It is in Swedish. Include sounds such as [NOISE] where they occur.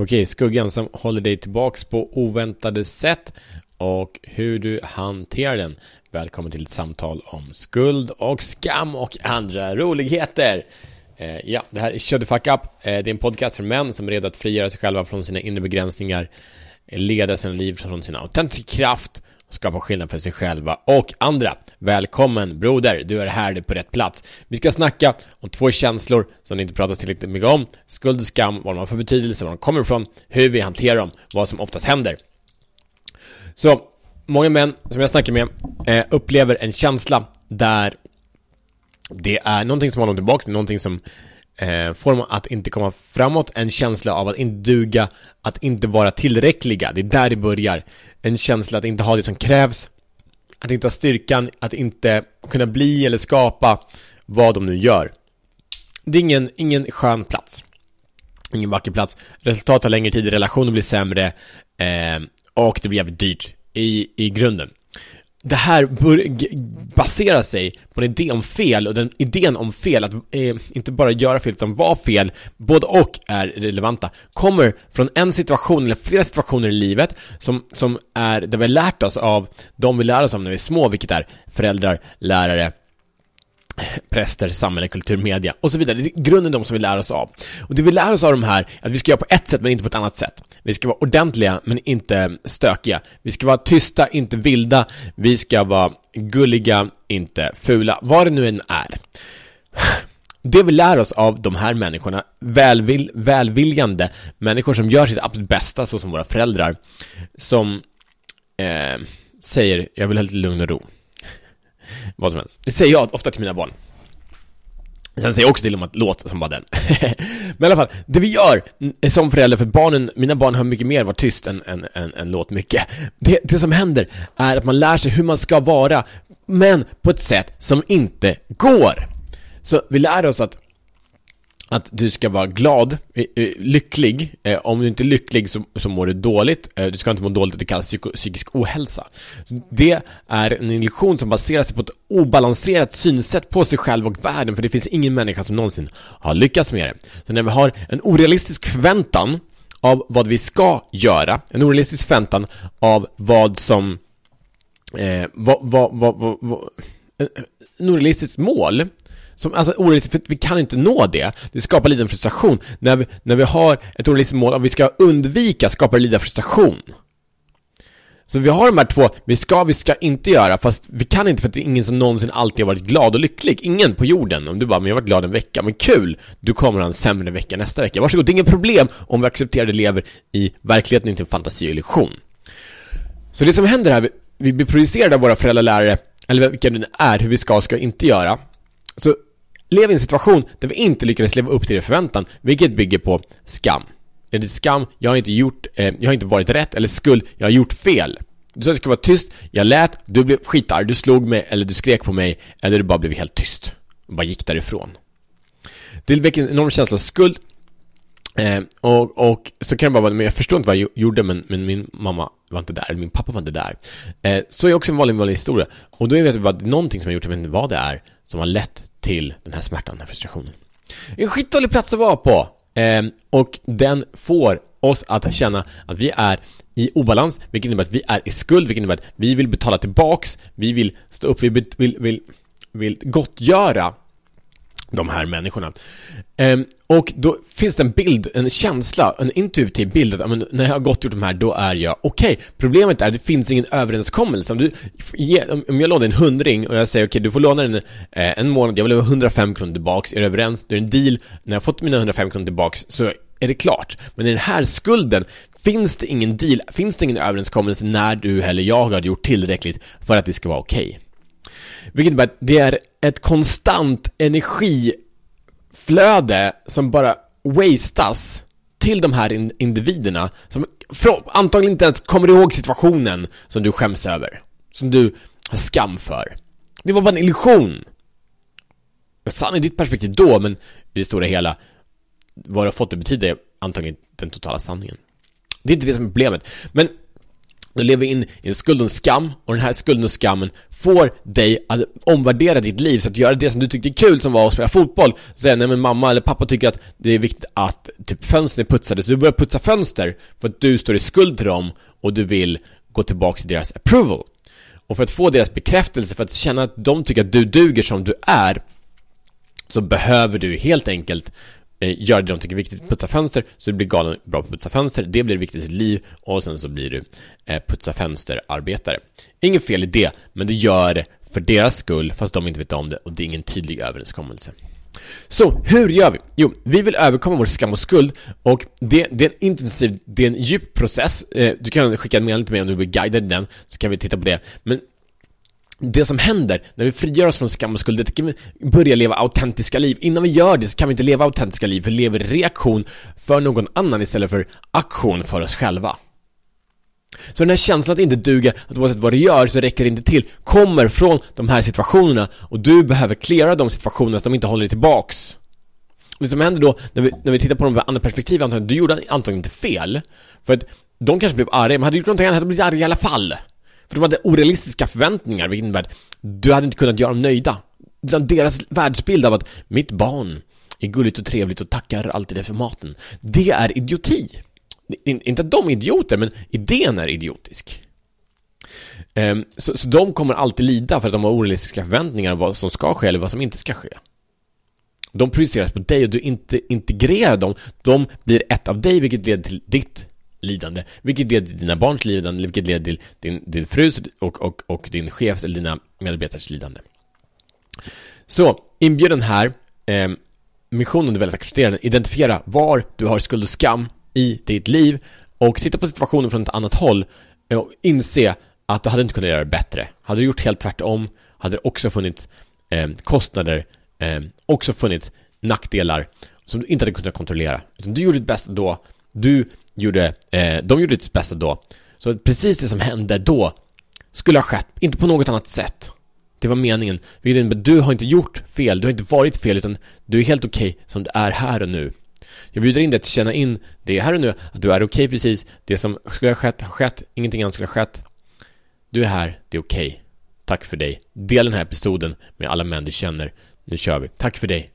Okej, skuggan som håller dig tillbaks på oväntade sätt och hur du hanterar den. Välkommen till ett samtal om skuld och skam och andra roligheter. Eh, ja, det här är Shut the fuck up. Eh, det är en podcast för män som är redo att frigöra sig själva från sina inre begränsningar, leda sina liv från sin autentiska kraft skapa skillnad för sig själva och andra. Välkommen broder, du är här på rätt plats. Vi ska snacka om två känslor som det inte pratas tillräckligt mycket om. Skuld och skam, vad de har för betydelse, var de kommer ifrån, hur vi hanterar dem, vad som oftast händer. Så, många män som jag snackar med eh, upplever en känsla där det är någonting som håller dem tillbaka, någonting som eh, får dem att inte komma framåt, en känsla av att inte duga, att inte vara tillräckliga. Det är där det börjar. En känsla att inte ha det som krävs, att inte ha styrkan, att inte kunna bli eller skapa vad de nu gör. Det är ingen, ingen skön plats. Ingen vacker plats. Resultat tar längre tid, relationen blir sämre eh, och det blir jävligt dyrt i, i grunden det här baserar sig på en idé om fel och den idén om fel, att eh, inte bara göra fel utan vara fel, både och är relevanta, kommer från en situation eller flera situationer i livet som, som är där vi har lärt oss av de vi lär oss av när vi är små, vilket är föräldrar, lärare, präster, samhälle, kultur, media och så vidare. Det är grunden de som vi lär oss av. Och det vi lär oss av de här, är att vi ska göra på ett sätt men inte på ett annat sätt. Vi ska vara ordentliga men inte stökiga. Vi ska vara tysta, inte vilda. Vi ska vara gulliga, inte fula. Vad det nu än är. Det vi lär oss av de här människorna, välvill, välviljande människor som gör sitt absolut bästa, så som våra föräldrar, som eh, säger jag vill ha lite lugn och ro. Vad som helst. Det säger jag ofta till mina barn. Sen säger jag också till dem att låt som bara den. [LAUGHS] Men i alla fall, det vi gör som förälder, för barnen, mina barn hör mycket mer varit tyst än, än, än, än låt mycket. Det, det som händer är att man lär sig hur man ska vara, men på ett sätt som inte går. Så vi lär oss att att du ska vara glad, eh, eh, lycklig. Eh, om du inte är lycklig så, så mår du dåligt. Du ska inte må dåligt, det kallas psyko, psykisk ohälsa. Så det är en illusion som baserar sig på ett obalanserat synsätt på sig själv och världen, för det finns ingen människa som någonsin har lyckats med det. Så när vi har en orealistisk förväntan av vad vi ska göra, en orealistisk förväntan av vad som eh, vad, vad, vad, vad, en orealistisk mål som, alltså orealistiskt, för vi kan inte nå det. Det skapar lite frustration. När vi, när vi har ett orealistiskt mål om vi ska undvika skapar det lite frustration. Så vi har de här två, vi ska, vi ska inte göra, fast vi kan inte för att det är ingen som någonsin alltid har varit glad och lycklig. Ingen på jorden. Om du bara, men jag har varit glad en vecka, men kul! Du kommer ha en sämre vecka nästa vecka. Varsågod, det är inget problem om vi accepterar det lever i verkligheten, inte en fantasi och illusion. Så det som händer här, vi blir projicerade av våra föräldrar, lärare, eller vilka det är, hur vi ska och ska inte göra. Så lever i en situation där vi inte lyckades leva upp till det förväntan, vilket bygger på skam. Är det skam, jag har inte gjort, eh, jag har inte varit rätt, eller skuld, jag har gjort fel. Du sa att jag skulle vara tyst, jag lät, du blev skitarg, du slog mig, eller du skrek på mig, eller du bara blev helt tyst. Och bara gick därifrån. Det väcker en enorm känsla av skuld, Eh, och, och, så kan det bara vara, men jag förstår inte vad jag gjorde, men, men min mamma var inte där, eller min pappa var inte där. Eh, så är också en vanlig, vanlig historia. Och då vet jag bara, någonting som har gjort, jag vet inte vad det är, som har lett till den här smärtan, den här frustrationen. En skitdålig plats att vara på! Eh, och den får oss att känna att vi är i obalans, vilket innebär att vi är i skuld, vilket innebär att vi vill betala tillbaks, vi vill stå upp, vi vill, vill, vill, vill gottgöra de här människorna. Um, och då finns det en bild, en känsla, en intuitiv bild att men, när jag har gått gjort de här, då är jag okej. Okay. Problemet är att det finns ingen överenskommelse. Om, du, om jag lånar en hundring och jag säger okej, okay, du får låna den eh, en månad, jag vill ha 105 kronor tillbaks, är du överens? Det är en deal, när jag fått mina 105 kronor tillbaks så är det klart. Men i den här skulden finns det ingen deal, finns det ingen överenskommelse när du eller jag har gjort tillräckligt för att det ska vara okej. Okay. Vilket innebär att det är ett konstant energiflöde som bara wastas till de här individerna som antagligen inte ens kommer ihåg situationen som du skäms över. Som du har skam för. Det var bara en illusion. Sann i ditt perspektiv då, men i det stora hela vad du har fått det betyder antagligen den totala sanningen. Det är inte det som är problemet. Men du lever in i en skuld och en skam och den här skulden och skammen får dig att omvärdera ditt liv så att göra det som du tyckte är kul som var att spela fotboll. Säga nej men mamma eller pappa tycker att det är viktigt att typ fönstren är putsade så du börjar putsa fönster för att du står i skuld till dem och du vill gå tillbaka till deras approval. Och för att få deras bekräftelse, för att känna att de tycker att du duger som du är så behöver du helt enkelt Eh, gör göra det de tycker är viktigt, putsa fönster, så du blir galen bra på att putsa fönster, det blir viktigt i sitt liv och sen så blir du eh, putsa fönster-arbetare. Inget fel i det, men du gör det för deras skull, fast de inte vet om det och det är ingen tydlig överenskommelse. Så, hur gör vi? Jo, vi vill överkomma vår skam och skuld och det, det är en intensiv, det är en djup process. Eh, du kan skicka en meddelande till mig om du blir guidad i den, så kan vi titta på det. Men det som händer när vi frigör oss från skam och skuld, det kan vi börja leva autentiska liv. Innan vi gör det så kan vi inte leva autentiska liv, för vi lever reaktion för någon annan istället för aktion för oss själva. Så den här känslan att inte duga, att oavsett vad du gör så räcker det inte till, kommer från de här situationerna och du behöver klara de situationerna så att de inte håller dig tillbaks. Och det som händer då, när vi, när vi tittar på de andra perspektiven, antagligen, du gjorde antagligen inte fel. För att de kanske blev arga, men hade du gjort någonting annat hade de blivit arga i alla fall. För de hade orealistiska förväntningar, vilket innebär att du hade inte kunnat göra dem nöjda. Utan deras världsbild av att mitt barn är gulligt och trevligt och tackar alltid för maten. Det är idioti. Inte att de är idioter, men idén är idiotisk. Ehm, så, så de kommer alltid lida för att de har orealistiska förväntningar om vad som ska ske eller vad som inte ska ske. De projiceras på dig och du inte integrerar dem. De blir ett av dig, vilket leder till ditt lidande, vilket leder till dina barns lidande, vilket leder till din, din frus och, och, och din chefs eller dina medarbetares lidande. Så, inbjudan här, eh, missionen du väljer att acceptera identifiera var du har skuld och skam i ditt liv och titta på situationen från ett annat håll och inse att du hade inte kunnat göra det bättre. Hade du gjort helt tvärtom hade det också funnits eh, kostnader, eh, också funnits nackdelar som du inte hade kunnat kontrollera. Utan du gjorde ditt bästa då, du gjorde, eh, de gjorde sitt bästa då. Så precis det som hände då skulle ha skett, inte på något annat sätt. Det var meningen. Vilket innebär du har inte gjort fel, du har inte varit fel, utan du är helt okej okay som du är här och nu. Jag bjuder in dig att känna in det här och nu, att du är okej okay precis. Det som skulle ha skett har skett, ingenting annat skulle ha skett. Du är här, det är okej. Okay. Tack för dig. Dela den här episoden med alla män du känner. Nu kör vi. Tack för dig.